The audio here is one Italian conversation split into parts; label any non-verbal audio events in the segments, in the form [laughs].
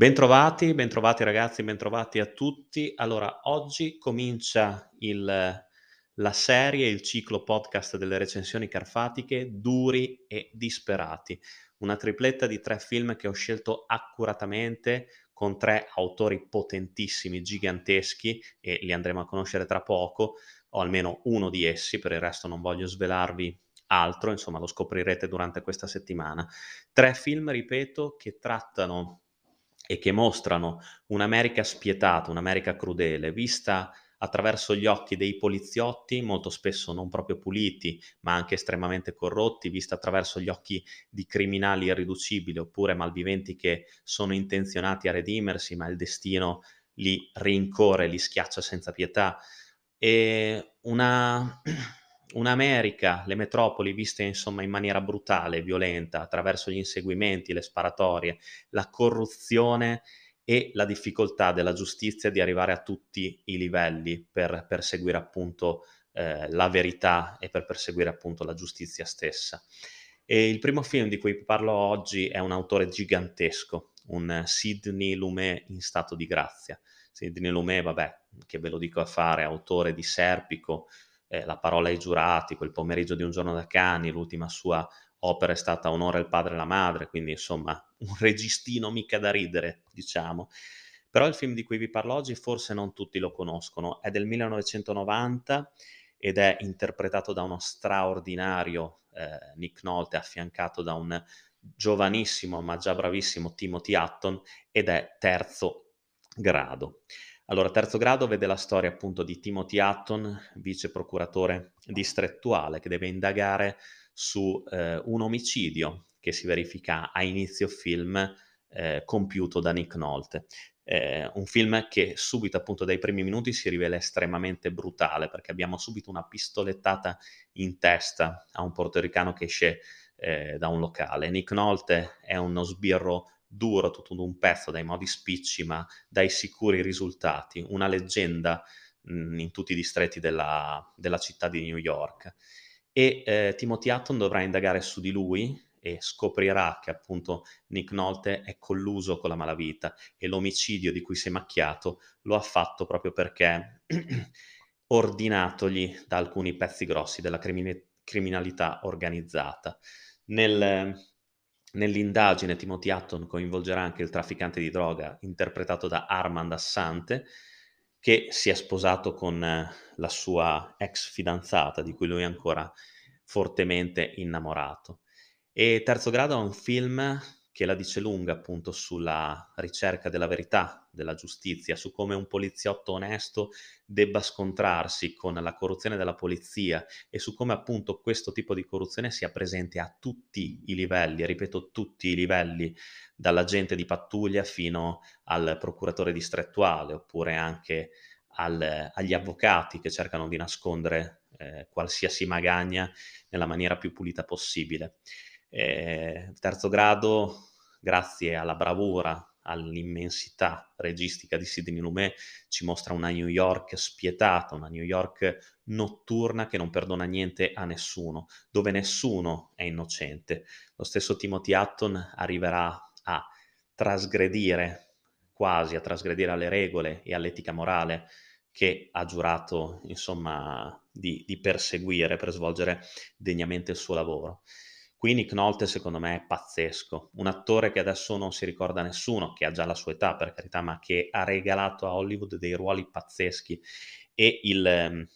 Bentrovati, bentrovati ragazzi, bentrovati a tutti. Allora, oggi comincia il, la serie, il ciclo podcast delle recensioni carfatiche duri e disperati. Una tripletta di tre film che ho scelto accuratamente con tre autori potentissimi, giganteschi e li andremo a conoscere tra poco, o almeno uno di essi, per il resto non voglio svelarvi altro, insomma lo scoprirete durante questa settimana. Tre film, ripeto, che trattano e che mostrano un'America spietata, un'America crudele, vista attraverso gli occhi dei poliziotti, molto spesso non proprio puliti, ma anche estremamente corrotti, vista attraverso gli occhi di criminali irriducibili oppure malviventi che sono intenzionati a redimersi, ma il destino li rincorre, li schiaccia senza pietà. E una [clears throat] un'America, le metropoli viste insomma in maniera brutale, violenta, attraverso gli inseguimenti, le sparatorie, la corruzione e la difficoltà della giustizia di arrivare a tutti i livelli per perseguire appunto eh, la verità e per perseguire appunto la giustizia stessa. E il primo film di cui parlo oggi è un autore gigantesco, un Sidney Lumet in stato di grazia. Sidney Lumet, vabbè, che ve lo dico a fare, autore di Serpico, eh, La parola ai giurati, quel pomeriggio di un giorno da cani, l'ultima sua opera è stata Onore il padre e la madre, quindi insomma [laughs] un registino mica da ridere, diciamo. Però il film di cui vi parlo oggi forse non tutti lo conoscono, è del 1990 ed è interpretato da uno straordinario eh, Nick Nolte affiancato da un giovanissimo ma già bravissimo Timothy Hutton ed è terzo grado. Allora, terzo grado vede la storia appunto di Timothy Hutton, vice procuratore distrettuale, che deve indagare su eh, un omicidio che si verifica a inizio film eh, compiuto da Nick Nolte. Eh, un film che subito appunto dai primi minuti si rivela estremamente brutale perché abbiamo subito una pistolettata in testa a un portoricano che esce eh, da un locale. Nick Nolte è uno sbirro duro tutto un pezzo dai modi spicci ma dai sicuri risultati, una leggenda mh, mhmm, in tutti i distretti della, della, città di New York. E eh, Timothy Hutton dovrà indagare su di lui e scoprirà che appunto Nick Nolte è colluso con la malavita e l'omicidio di cui si è macchiato lo ha fatto proprio perché [clears throat] ordinatogli da alcuni pezzi grossi della crimine- criminalità organizzata. Nel, Nell'indagine Timothy Hutton coinvolgerà anche il trafficante di droga interpretato da Armand Assante, che si è sposato con eh, la sua ex fidanzata, di cui lui è ancora fortemente innamorato. E Terzo Grado è un film che la dice lunga appunto sulla ricerca della verità, della giustizia, su come un poliziotto onesto debba scontrarsi con la corruzione della polizia e su come appunto questo tipo di corruzione sia presente a tutti i livelli, ripeto tutti i livelli, dall'agente di pattuglia fino al procuratore distrettuale oppure anche al, agli avvocati che cercano di nascondere eh, qualsiasi magagna nella maniera più pulita possibile. Eh, terzo grado, grazie alla bravura, all'immensità registica di Sidney Lumet, ci mostra una New York spietata, una New York notturna che non perdona niente a nessuno, dove nessuno è innocente. Lo stesso Timothy Hutton arriverà a trasgredire, quasi a trasgredire alle regole e all'etica morale che ha giurato, insomma, di, di perseguire per svolgere degnamente il suo lavoro. Qui Nick Nolte secondo me è pazzesco, un attore che adesso non si ricorda nessuno, che ha già la sua età per carità, ma che ha regalato a Hollywood dei ruoli pazzeschi e il, ehm,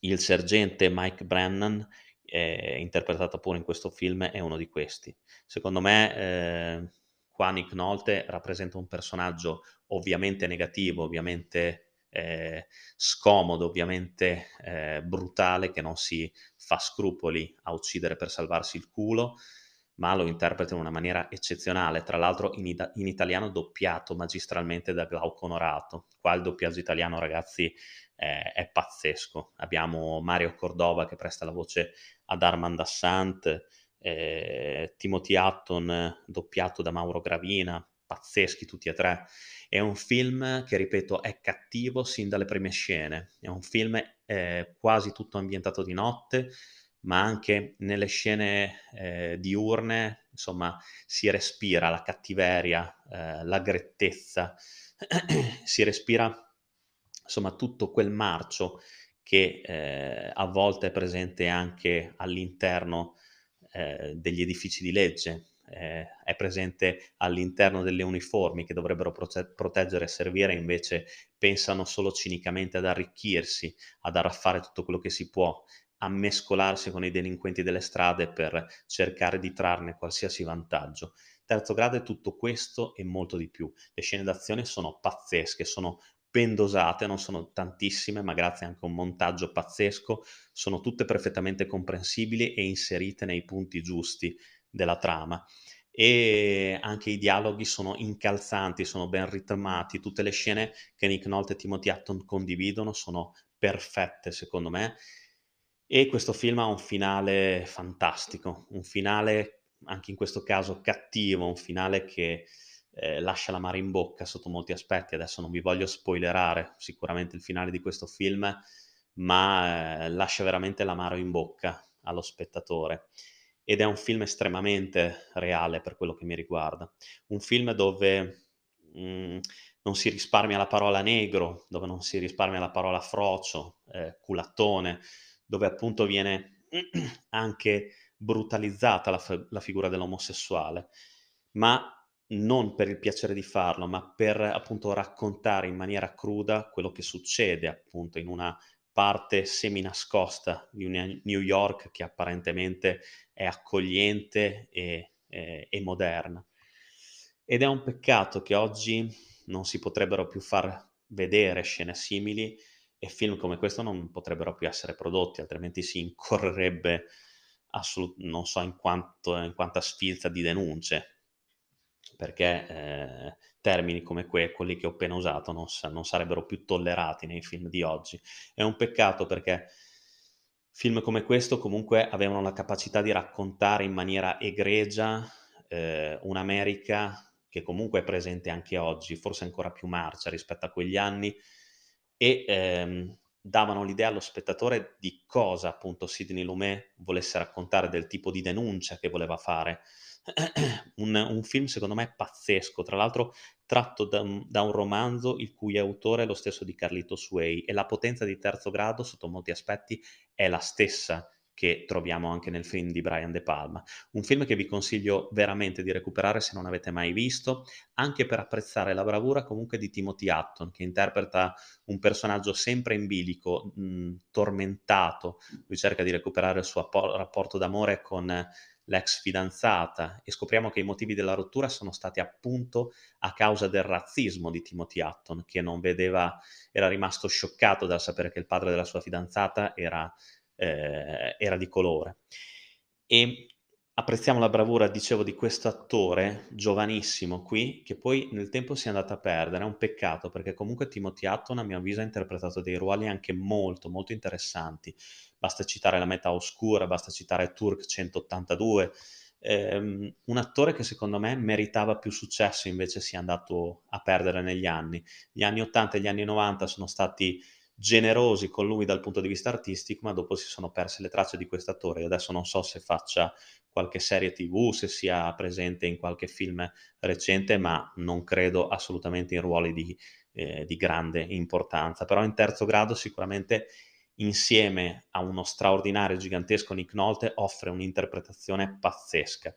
il sergente Mike Brennan, eh, interpretato pure in questo film, è uno di questi. Secondo me eh, qua Nick Nolte rappresenta un personaggio ovviamente negativo, ovviamente eh, scomodo, ovviamente eh, brutale, che non si fa scrupoli a uccidere per salvarsi il culo, ma lo interpreta in una maniera eccezionale, tra l'altro in, ita- in italiano doppiato magistralmente da Glauco Onorato. Qua il doppiaggio italiano, ragazzi, eh, è pazzesco. Abbiamo Mario Cordova che presta la voce ad Armand Assant, eh, Timothy Hutton doppiato da Mauro Gravina, pazzeschi tutti e tre. È un film che, ripeto, è cattivo sin dalle prime scene. È un film eh, quasi tutto ambientato di notte, ma anche nelle scene eh, diurne, insomma, si respira la cattiveria, eh, la grettezza, [clears throat] si respira, insomma, tutto quel marcio che eh, a volte è presente anche all'interno eh, degli edifici di legge, eh, è presente all'interno delle uniformi che dovrebbero prote- proteggere e servire, invece pensano solo cinicamente ad arricchirsi, ad arraffare tutto quello che si può, a mescolarsi con i delinquenti delle strade per cercare di trarne qualsiasi vantaggio. Terzo grado è tutto questo e molto di più. Le scene d'azione sono pazzesche, sono ben dosate, non sono tantissime, ma grazie anche a un montaggio pazzesco, sono tutte perfettamente comprensibili e inserite nei punti giusti della trama. E anche i dialoghi sono incalzanti, sono ben ritmati, tutte le scene che Nick Nolte e Timothy Hutton condividono sono perfette secondo me e questo film ha un finale fantastico, un finale anche in questo caso cattivo, un finale che eh, lascia l'amaro in bocca sotto molti aspetti. Adesso non vi voglio spoilerare sicuramente il finale di questo film, ma eh, lascia veramente l'amaro in bocca allo spettatore. Ed è un film estremamente reale per quello che mi riguarda. Un film dove mh, mm, non si risparmia la parola negro, dove non si risparmia la parola frocio, eh, culattone, dove appunto viene [clears throat] anche brutalizzata la, la figura dell'omosessuale, ma non per il piacere di farlo, ma per appunto raccontare in maniera cruda quello che succede appunto in una parte semi-nascosta di New York che apparentemente è accogliente e, e, e moderna. Ed è un peccato che oggi non si potrebbero più far vedere scene simili e film come questo non potrebbero più essere prodotti, altrimenti si incorrerebbe assolut- non so in, quanto, in quanta sfilza di denunce perché eh, termini come que- quelli che ho appena usato non, sa- non, sarebbero più tollerati nei film di oggi. È un peccato perché film come questo comunque avevano la capacità di raccontare in maniera egregia eh, un'America che comunque è presente anche oggi, forse ancora più marcia rispetto a quegli anni, e ehm, davano l'idea allo spettatore di cosa appunto Sidney Lumet volesse raccontare, del tipo di denuncia che voleva fare. [clears throat] Un, un, film secondo me pazzesco, tra l'altro tratto da, da, un romanzo il cui autore è lo stesso di Carlito Sway e la potenza di terzo grado sotto molti aspetti è la stessa che troviamo anche nel film di Brian De Palma. Un film che vi consiglio veramente di recuperare se non avete mai visto, anche per apprezzare la bravura comunque di Timothy Hutton, che interpreta un personaggio sempre in bilico, mh, tormentato. Lui cerca di recuperare il suo rapporto d'amore con l'ex fidanzata e scopriamo che i motivi della rottura sono stati appunto a causa del razzismo di Timothy Hutton, che non vedeva, era rimasto scioccato dal sapere che il padre della sua fidanzata era, eh, era di colore. E apprezziamo la bravura, dicevo, di questo attore giovanissimo qui, che poi nel tempo si è andato a perdere. È un peccato perché comunque Timothy Hutton, a mio avviso, ha interpretato dei ruoli anche molto, molto interessanti basta citare la Meta Oscura, basta citare Turk 182, ehm, un attore che secondo me meritava più successo invece si è andato a perdere negli anni. Gli anni 80 e gli anni 90 sono stati generosi con lui dal punto di vista artistico, ma dopo si sono perse le tracce di questo attore. Adesso non so se faccia qualche serie TV, se sia presente in qualche film recente, ma non credo assolutamente in ruoli di, eh, di grande importanza. Però in terzo grado sicuramente insieme a uno straordinario gigantesco Nick Nolte offre un'interpretazione pazzesca.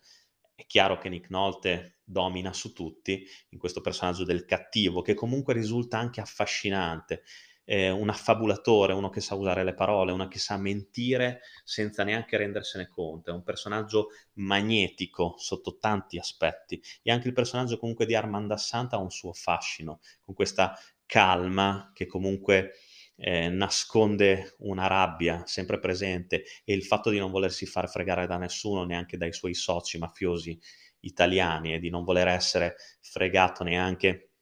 È chiaro che Nick Nolte domina su tutti in questo personaggio del cattivo, che comunque risulta anche affascinante, eh, un affabulatore, uno che sa usare le parole, uno che sa mentire senza neanche rendersene conto, è un personaggio magnetico sotto tanti aspetti e anche il personaggio comunque di Armand Assanta ha un suo fascino, con questa calma che comunque eh, nasconde una rabbia sempre presente e il fatto di non volersi far fregare da nessuno, neanche dai suoi soci mafiosi italiani e di non voler essere fregato neanche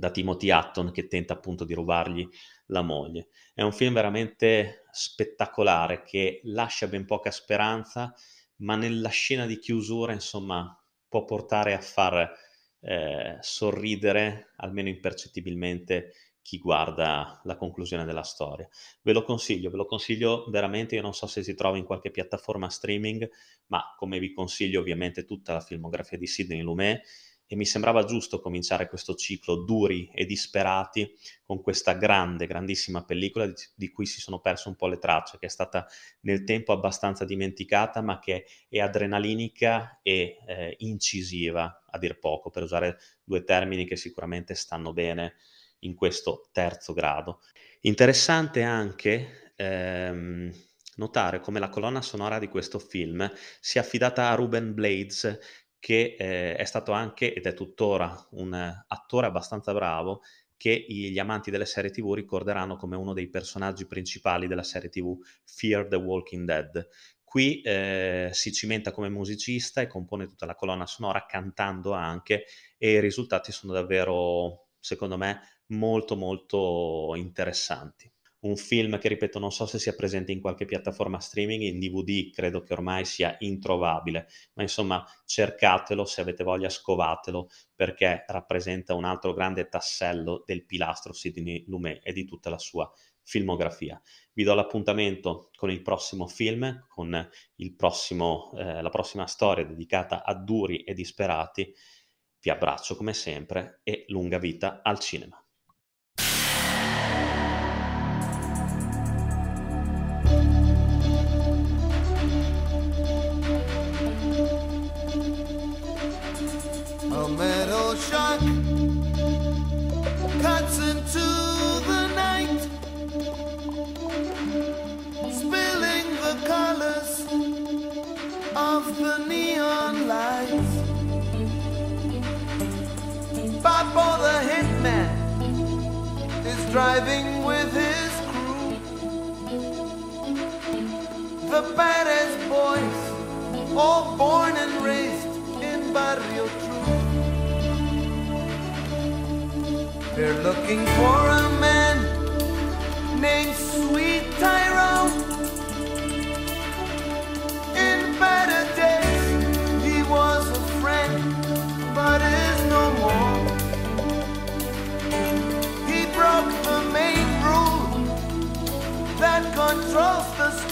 da Timothy Hutton che tenta appunto di rubargli la moglie. È un film veramente spettacolare che lascia ben poca speranza, ma nella scena di chiusura, insomma, può portare a far eh, sorridere, almeno impercettibilmente, chi guarda la conclusione della storia. Ve lo consiglio, ve lo consiglio veramente, io non so se si trova in qualche piattaforma streaming, ma come vi consiglio ovviamente tutta la filmografia di Sidney Lumet e mi sembrava giusto cominciare questo ciclo duri e disperati con questa grande, grandissima pellicola di, di, cui si sono perse un po' le tracce, che è stata nel tempo abbastanza dimenticata, ma che è adrenalinica e eh, incisiva, a dir poco, per usare due termini che sicuramente stanno bene in questo terzo grado. Interessante anche ehm, notare come la colonna sonora di questo film sia affidata a Ruben Blades, che eh, è stato anche ed è tuttora un attore abbastanza bravo che gli amanti delle serie TV ricorderanno come uno dei personaggi principali della serie TV Fear the Walking Dead. Qui eh, si cimenta come musicista e compone tutta la colonna sonora cantando anche e i risultati sono davvero, secondo me, molto molto interessanti un film che ripeto non so se sia presente in qualche piattaforma streaming, in DVD credo che ormai sia introvabile, ma insomma cercatelo se avete voglia, scovatelo perché rappresenta un altro grande tassello del pilastro Sidney Lumet e di tutta la sua filmografia. Vi do l'appuntamento con il prossimo film, con prossimo, eh, la prossima storia dedicata a duri e disperati. Vi abbraccio come sempre e lunga vita al cinema. Driving with his crew. The baddest boys, all born and raised in Barrio True. They're looking for a man named Sweet across the street.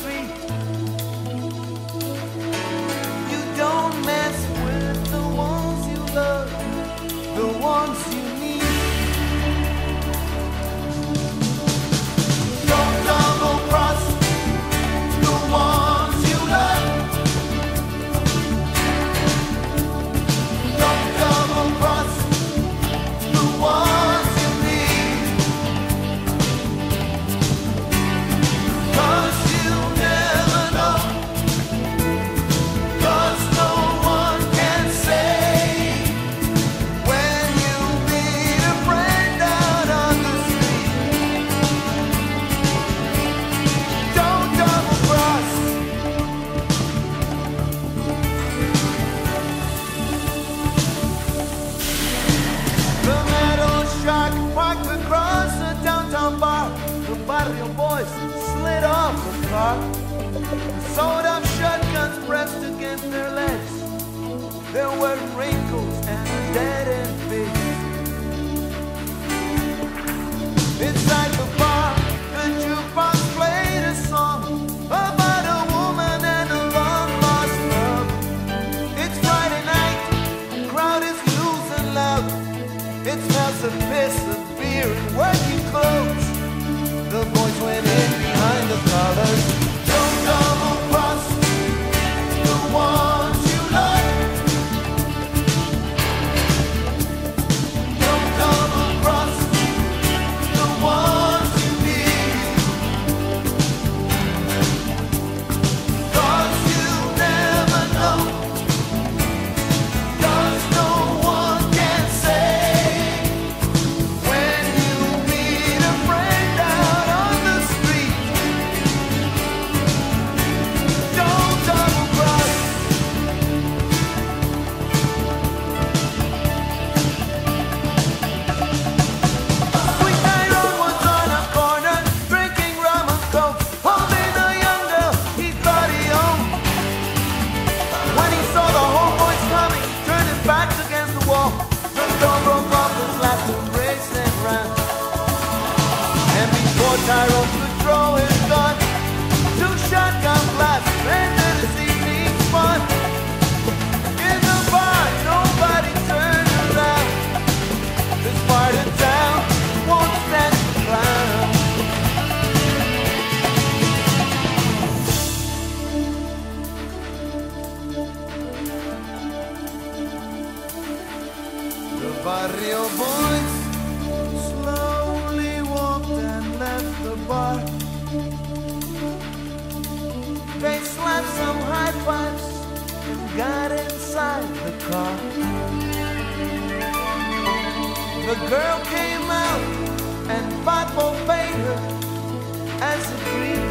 barrio boys slowly walked and left the bar. They slapped some high fives and got inside the car. The girl came out and Bob paid her as agreed.